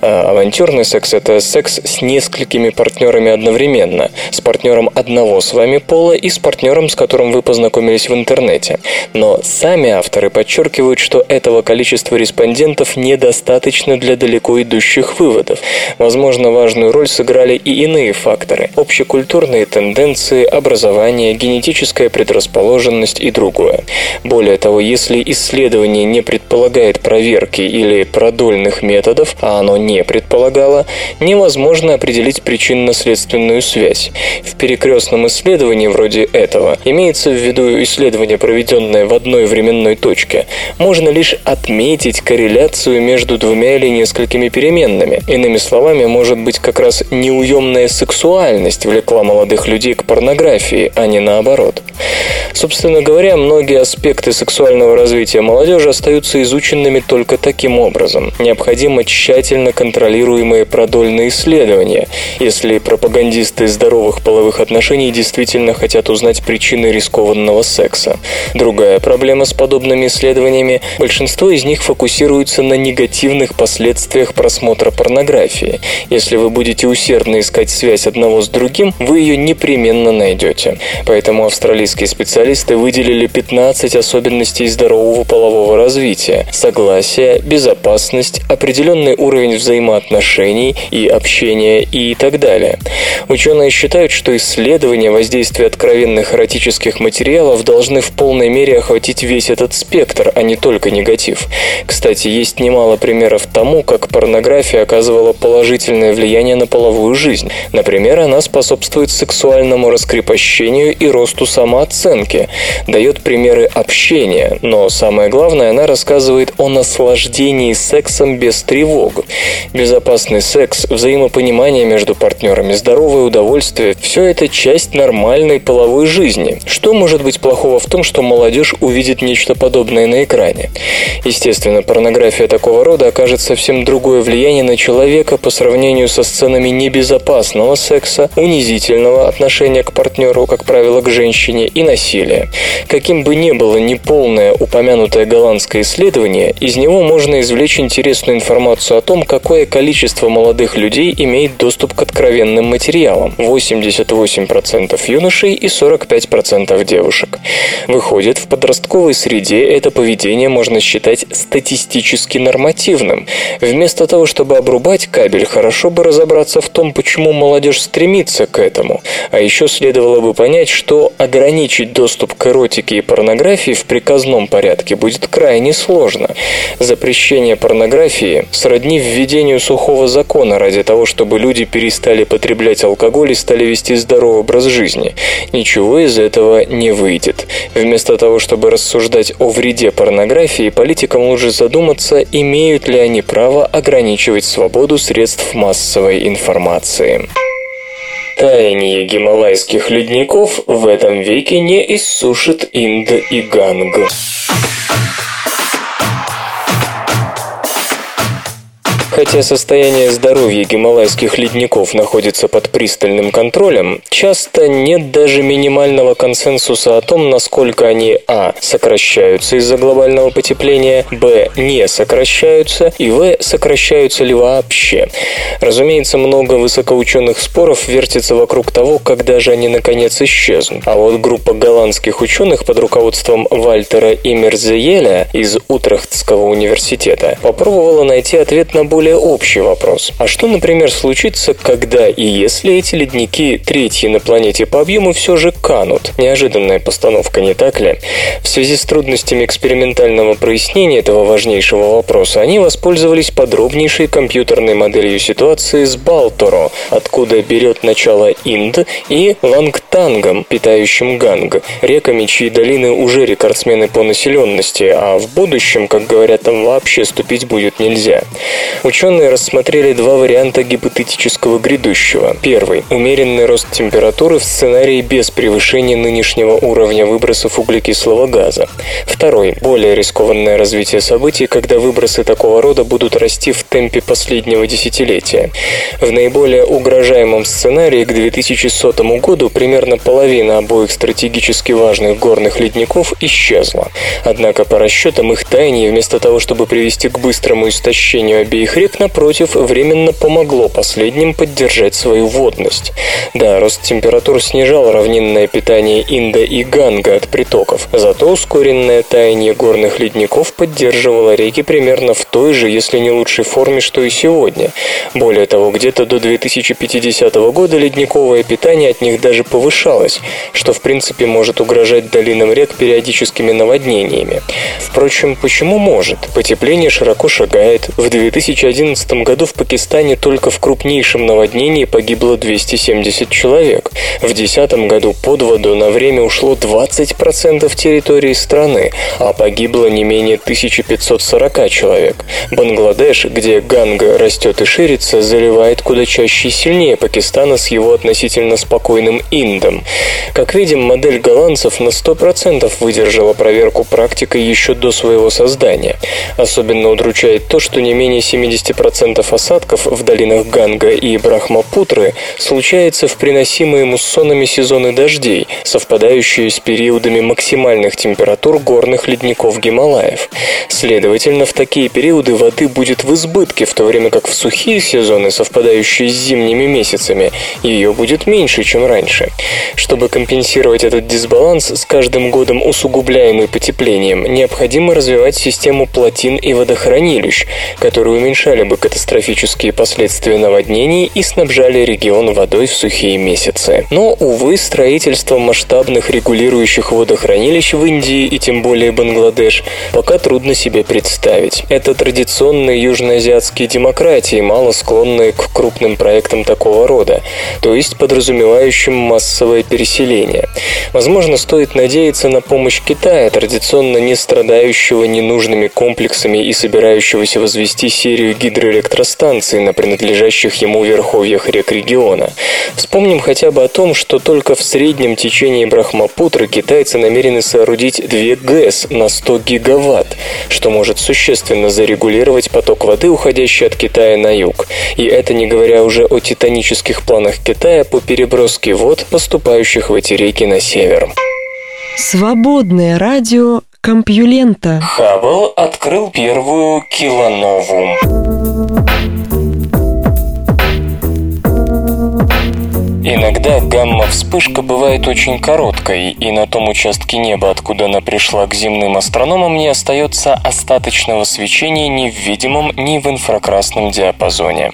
А авантюрный секс – это секс с несколькими партнерами одновременно. С партнером одного с вами пола и с партнером, с которым вы познакомились в интернете. Но сами авторы подчеркивают, что этого количества респондентов недостаточно для далеко идущих выводов. Возможно, важную роль сыграли и иные факторы – общекультурные тенденции, образование, генетическая предрасположенность и другое. Более того, если исследование не предполагает проверки или продольных методов, а оно не предполагало, невозможно определить причинно-следственную связь. В перекрестном исследовании вроде этого имеется в виду исследование, проведенное в одной временной точке. Можно лишь отметить корреляцию между двумя или несколькими переменными. Иными словами, может быть как раз неуемная сексуальность влекла молодых людей к порнографии, а не наоборот. Собственно говоря, многие аспекты сексуального развития молодежи остаются изученными только таким образом. Необходимо тщательно контролируемые продольные исследования, если пропагандисты здоровых половых отношений действительно хотят узнать причины рискованного секса. Другая проблема с подобными исследованиями – большинство из них фокусируется на негативных последствиях просмотра порнографии. Если вы будете усердно искать связь одного с другим, вы ее непременно найдете. Поэтому австралийские специалисты выделили 15 особенностей здорового полового развития – согласие, безопасность, определенный уровень взаимоотношений и общения и так далее. Ученые считают, что исследования воздействия откровенных эротических материалов должны в полной мере охватить весь этот спектр, а не только негатив. Кстати, есть немало примеров тому, как порнография оказывала положительное влияние на половую жизнь. Например, она способствует сексуальному раскрепощению и росту самооценки, дает примеры общения, но самое главное, она рассказывает о наслаждении сексом без тревог. Безопасный секс, взаимопонимание между партнерами, здоровое удовольствие – все это часть нормальной половой жизни. Что может быть плохого в том, что молодежь увидит нечто подобное на экране? Естественно, порнография такого рода окажет совсем другое влияние на человека по сравнению со сценами небезопасного секса, унизительного отношения к партнеру, как правило, к женщине, и насилия. Каким бы ни было неполное упомянутое голландское исследование, из него можно извлечь интересную информацию о том, какое количество молодых людей имеет доступ к откровенным материалам – 88% юношей и 45% девушек. Выходит, в подростковой среде это поведение можно считать статистически нормативным. Вместо того, чтобы обрубать кабель, хорошо бы разобраться в том, почему молодежь стремится к этому. А еще следовало бы понять, что ограничить доступ к эротике и порнографии в приказном порядке будет крайне сложно. Запрещение порнографии сродни введению сухого закона ради того, чтобы люди перестали потреблять алкоголь и стали вести здоровый образ жизни. Ничего из этого не выйдет. Вместо того, чтобы рассуждать о вреде порнографии, политикам лучше задуматься, имеют ли они право ограничивать свободу средств массовой информации. Таяние гималайских ледников в этом веке не иссушит Инд и Ганг. Хотя состояние здоровья гималайских ледников находится под пристальным контролем, часто нет даже минимального консенсуса о том, насколько они а. сокращаются из-за глобального потепления, б. не сокращаются и в. сокращаются ли вообще. Разумеется, много высокоученых споров вертится вокруг того, когда же они наконец исчезнут. А вот группа голландских ученых под руководством Вальтера Имерзееля из Утрехтского университета попробовала найти ответ на более общий вопрос. А что, например, случится, когда и если эти ледники, третьи на планете по объему, все же канут? Неожиданная постановка, не так ли? В связи с трудностями экспериментального прояснения этого важнейшего вопроса, они воспользовались подробнейшей компьютерной моделью ситуации с Балторо, откуда берет начало Инд, и Лангтангом, питающим Ганг, реками, чьи долины уже рекордсмены по населенности, а в будущем, как говорят, там вообще ступить будет нельзя. Ученые рассмотрели два варианта гипотетического грядущего. Первый – умеренный рост температуры в сценарии без превышения нынешнего уровня выбросов углекислого газа. Второй – более рискованное развитие событий, когда выбросы такого рода будут расти в темпе последнего десятилетия. В наиболее угрожаемом сценарии к 2100 году примерно половина обоих стратегически важных горных ледников исчезла. Однако по расчетам их таяние вместо того, чтобы привести к быстрому истощению обеих рек, напротив, временно помогло последним поддержать свою водность. Да, рост температур снижал равнинное питание Инда и Ганга от притоков, зато ускоренное таяние горных ледников поддерживало реки примерно в той же, если не лучшей форме, что и сегодня. Более того, где-то до 2050 года ледниковое питание от них даже повышалось, что в принципе может угрожать долинам рек периодическими наводнениями. Впрочем, почему может? Потепление широко шагает. В 2011 году в Пакистане только в крупнейшем наводнении погибло 270 человек. В 2010 году под воду на время ушло 20% территории страны, а погибло не менее 1540 человек. Бангладеш, где Ганга растет и ширится, заливает куда чаще и сильнее Пакистана с его относительно спокойным Индом. Как видим, модель голландцев на 100% выдержала проверку практикой еще до своего создания. Особенно удручает то, что не менее 70% осадков в долинах Ганга и Брахмапутры случается в приносимые муссонами сезоны дождей, совпадающие с периодами максимальных температур горных ледников Гималаев. Следовательно, в такие периоды воды будет в избытке, в то время как в сухие сезоны, совпадающие с зимними месяцами, ее будет меньше, чем раньше. Чтобы компенсировать этот дисбаланс, с каждым годом усугубляемый потеплением, необходимо развивать систему плотин и водохранилищ, которые уменьшали бы катастрофические последствия наводнений и снабжали регион водой в сухие месяцы. Но, увы, строительство масштабных регулирующих водохранилищ в Индии и тем более Бангладеш пока трудно себе представить. Это традиционные южноазиатские демократии, мало склонные к крупным проектам такого рода, то есть подразумевающим массовое переселение. Возможно, стоит надеяться на помощь Китая, традиционно не страдающего ненужными комплексами и собирающегося возвести серию гидроэлектростанций на принадлежащих ему верховьях рек региона. Вспомним хотя бы о том, что только в среднем течении Брахмапутры китайцы намерены соорудить две ГЭС на 100 гигаватт, что может существенно зарегулировать поток воды, уходящий от Китая на юг. И это не говоря уже о титанических планах Китая по переброске вод, поступающих в эти реки на север. Свободное радио Компьюлента. Хаббл открыл первую килонову. Иногда гамма-вспышка бывает очень короткой, и на том участке неба, откуда она пришла к земным астрономам, не остается остаточного свечения ни в видимом, ни в инфракрасном диапазоне.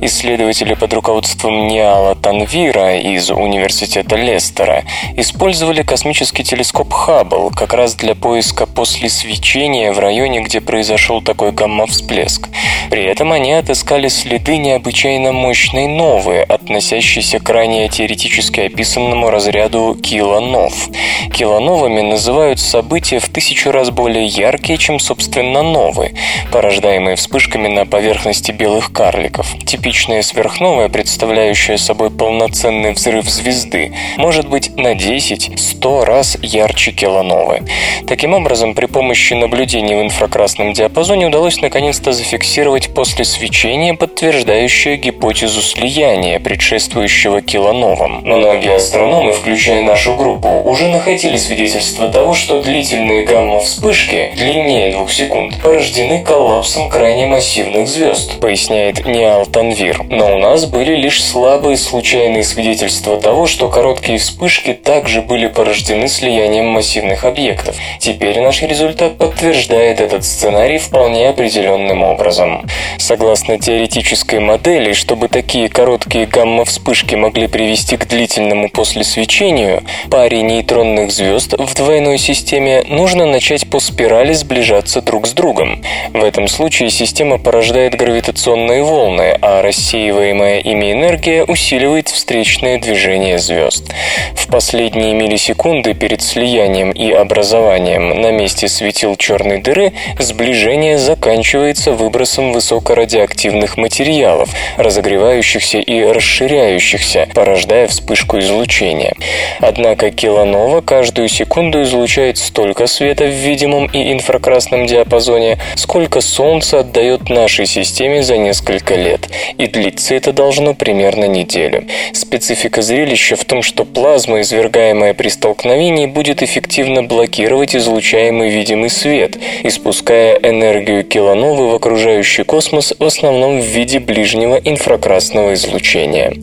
Исследователи под руководством Ниала Танвира из Университета Лестера использовали космический телескоп Хаббл как раз для поиска после свечения в районе, где произошел такой гамма-всплеск. При этом они отыскали следы необычайно мощной новые, относящиеся к ранее теоретически описанному разряду килонов. Килоновыми называют события в тысячу раз более яркие, чем, собственно, новые, порождаемые вспышками на поверхности белых карликов. Типичная сверхновая, представляющая собой полноценный взрыв звезды, может быть на 10-100 раз ярче килоновы. Таким образом, при помощи наблюдений в инфракрасном диапазоне удалось наконец-то зафиксировать после свечения подтверждающее гипотезу слияния, предшествующего килоновым. Многие астрономы, включая нашу группу, уже находили свидетельства того, что длительные гамма-вспышки, длиннее двух секунд, порождены коллапсом крайне массивных звезд, поясняет Ниал Танвир. Но у нас были лишь слабые случайные свидетельства того, что короткие вспышки также были порождены слиянием массивных объектов. Теперь наш результат подтверждает этот сценарий вполне определенным образом. Согласно теоретической модели, чтобы такие короткие гамма-вспышки могли привести к длительному послесвечению, паре нейтронных звезд в двойной системе нужно начать по спирали сближаться друг с другом. В этом случае система порождает гравитационные волны, а рассеиваемая ими энергия усиливает встречное движение звезд. В последние миллисекунды перед слиянием и образованием на месте светил черной дыры сближение заканчивается выбросом высокорадиоактивных материалов, разогревающихся и расширяющихся, порождая вспышку излучения. Однако килонова каждую секунду излучает столько света в видимом и инфракрасном диапазоне, сколько Солнце отдает нашей системе за несколько лет, и длиться это должно примерно неделю. Специфика зрелища в том, что плазма, извергаемая при столкновении, будет эффективно блокировать излучаемый видимый свет, испуская энергию килоновы в окружающий космос в основном в виде ближнего инфракрасного излучения.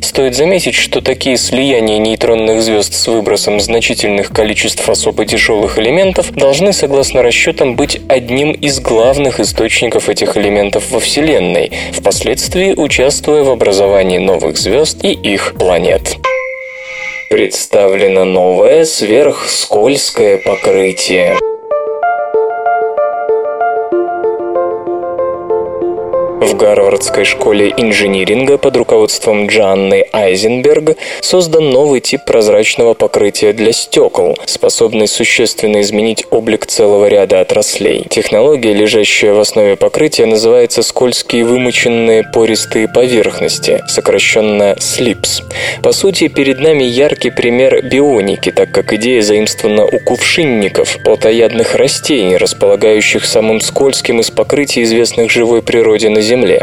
Стоит заметить, что такие слияния нейтронных звезд с выбросом значительных количеств особо тяжелых элементов должны, согласно расчетам, быть одним из главных источников этих элементов во Вселенной, впоследствии участвуя в образовании новых звезд и их планет. Представлено новое сверхскользкое покрытие. В Гарвардской школе инжиниринга под руководством Джанны Айзенберг создан новый тип прозрачного покрытия для стекол, способный существенно изменить облик целого ряда отраслей. Технология, лежащая в основе покрытия, называется скользкие вымоченные пористые поверхности, сокращенно SLIPS. По сути, перед нами яркий пример бионики, так как идея заимствована у кувшинников, плотоядных растений, располагающих самым скользким из покрытий, известных живой природе на Земле Земле.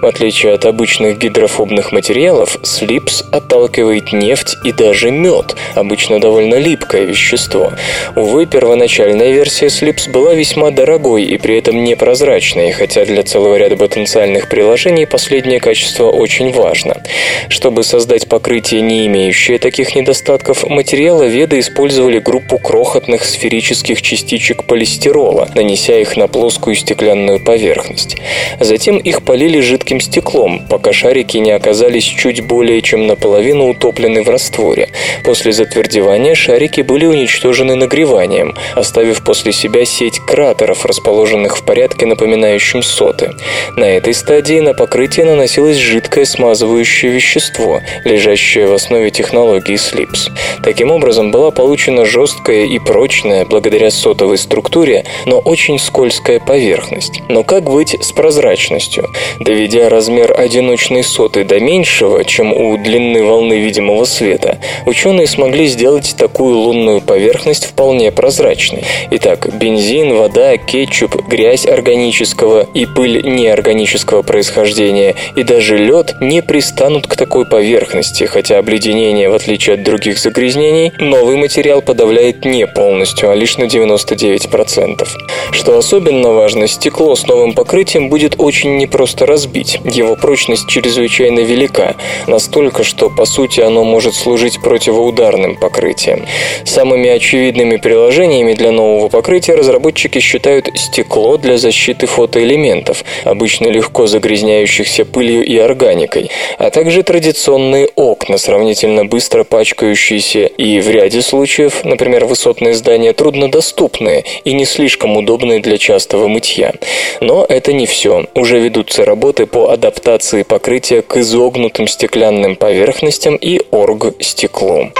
В отличие от обычных гидрофобных материалов, слипс отталкивает нефть и даже мед, обычно довольно липкое вещество. Увы, первоначальная версия слипс была весьма дорогой и при этом непрозрачной, хотя для целого ряда потенциальных приложений последнее качество очень важно. Чтобы создать покрытие, не имеющее таких недостатков, материаловеды использовали группу крохотных сферических частичек полистирола, нанеся их на плоскую стеклянную поверхность. Затем их полили жидким стеклом, пока шарики не оказались чуть более чем наполовину утоплены в растворе. После затвердевания шарики были уничтожены нагреванием, оставив после себя сеть кратеров, расположенных в порядке, напоминающем соты. На этой стадии на покрытие наносилось жидкое смазывающее вещество, лежащее в основе технологии SLIPS. Таким образом, была получена жесткая и прочная, благодаря сотовой структуре, но очень скользкая поверхность. Но как быть с прозрачностью? Скоростью. Доведя размер одиночной соты до меньшего, чем у длины волны видимого света, ученые смогли сделать такую лунную поверхность вполне прозрачной. Итак, бензин, вода, кетчуп, грязь органического и пыль неорганического происхождения и даже лед не пристанут к такой поверхности, хотя обледенение, в отличие от других загрязнений, новый материал подавляет не полностью, а лишь на 99%. Что особенно важно, стекло с новым покрытием будет очень не просто разбить. Его прочность чрезвычайно велика, настолько, что по сути оно может служить противоударным покрытием. Самыми очевидными приложениями для нового покрытия разработчики считают стекло для защиты фотоэлементов, обычно легко загрязняющихся пылью и органикой, а также традиционные окна, сравнительно быстро пачкающиеся и в ряде случаев, например, высотные здания, труднодоступные и не слишком удобные для частого мытья. Но это не все. Уже ведутся работы по адаптации покрытия к изогнутым стеклянным поверхностям и орг-стеклу.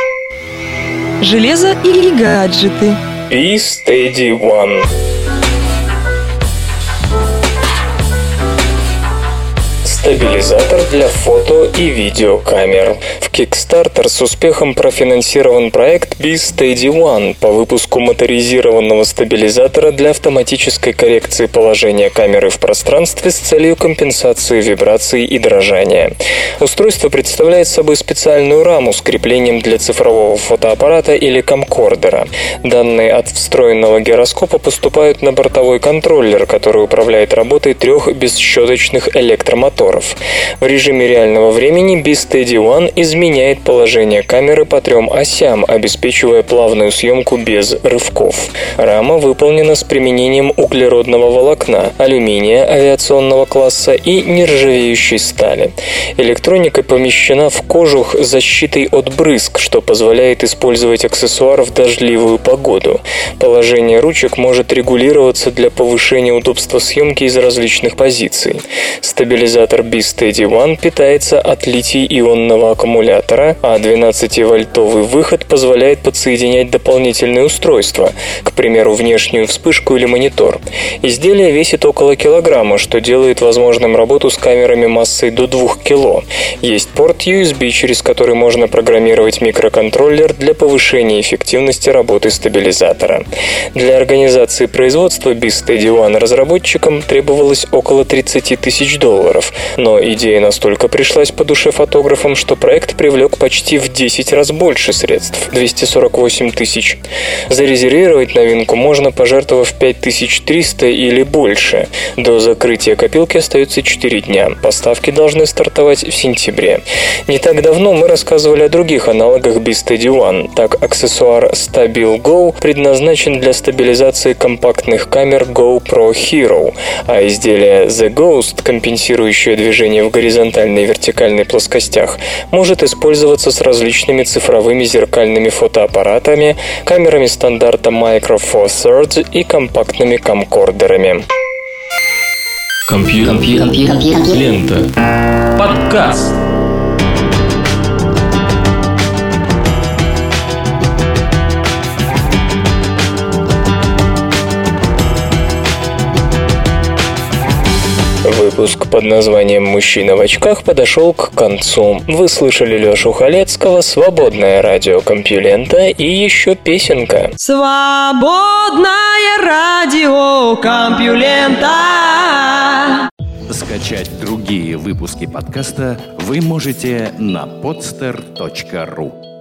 Железо или гаджеты? И Steady One. Стабилизатор для фото и видеокамер. В Kickstarter с успехом профинансирован проект B-Steady One по выпуску моторизированного стабилизатора для автоматической коррекции положения камеры в пространстве с целью компенсации вибраций и дрожания. Устройство представляет собой специальную раму с креплением для цифрового фотоаппарата или камкордера. Данные от встроенного гироскопа поступают на бортовой контроллер, который управляет работой трех бесщеточных электромоторов мониторов. В режиме реального времени B-Steady One изменяет положение камеры по трем осям, обеспечивая плавную съемку без рывков. Рама выполнена с применением углеродного волокна, алюминия авиационного класса и нержавеющей стали. Электроника помещена в кожух с защитой от брызг, что позволяет использовать аксессуар в дождливую погоду. Положение ручек может регулироваться для повышения удобства съемки из различных позиций. Стабилизатор B-Steady One питается от литий-ионного аккумулятора, а 12-вольтовый выход позволяет подсоединять дополнительные устройства, к примеру, внешнюю вспышку или монитор. Изделие весит около килограмма, что делает возможным работу с камерами массой до 2 кг. Есть порт USB, через который можно программировать микроконтроллер для повышения эффективности работы стабилизатора. Для организации производства B-Steady One разработчикам требовалось около 30 тысяч долларов, но идея настолько пришлась по душе фотографам, что проект привлек почти в 10 раз больше средств – 248 тысяч. Зарезервировать новинку можно, пожертвовав 5300 или больше. До закрытия копилки остается 4 дня. Поставки должны стартовать в сентябре. Не так давно мы рассказывали о других аналогах B-Steady One. Так, аксессуар Stabil Go предназначен для стабилизации компактных камер GoPro Hero, а изделие The Ghost, компенсирующее движение в горизонтальной и вертикальной плоскостях, может использоваться с различными цифровыми зеркальными фотоаппаратами, камерами стандарта Micro Four Thirds и компактными камкордерами. Компьютер. Лента. Подкаст. Выпуск под названием «Мужчина в очках» подошел к концу. Вы слышали Лешу Халецкого, «Свободное радио Компьюлента» и еще песенка. Свободное радио Компьюлента. Скачать другие выпуски подкаста вы можете на podster.ru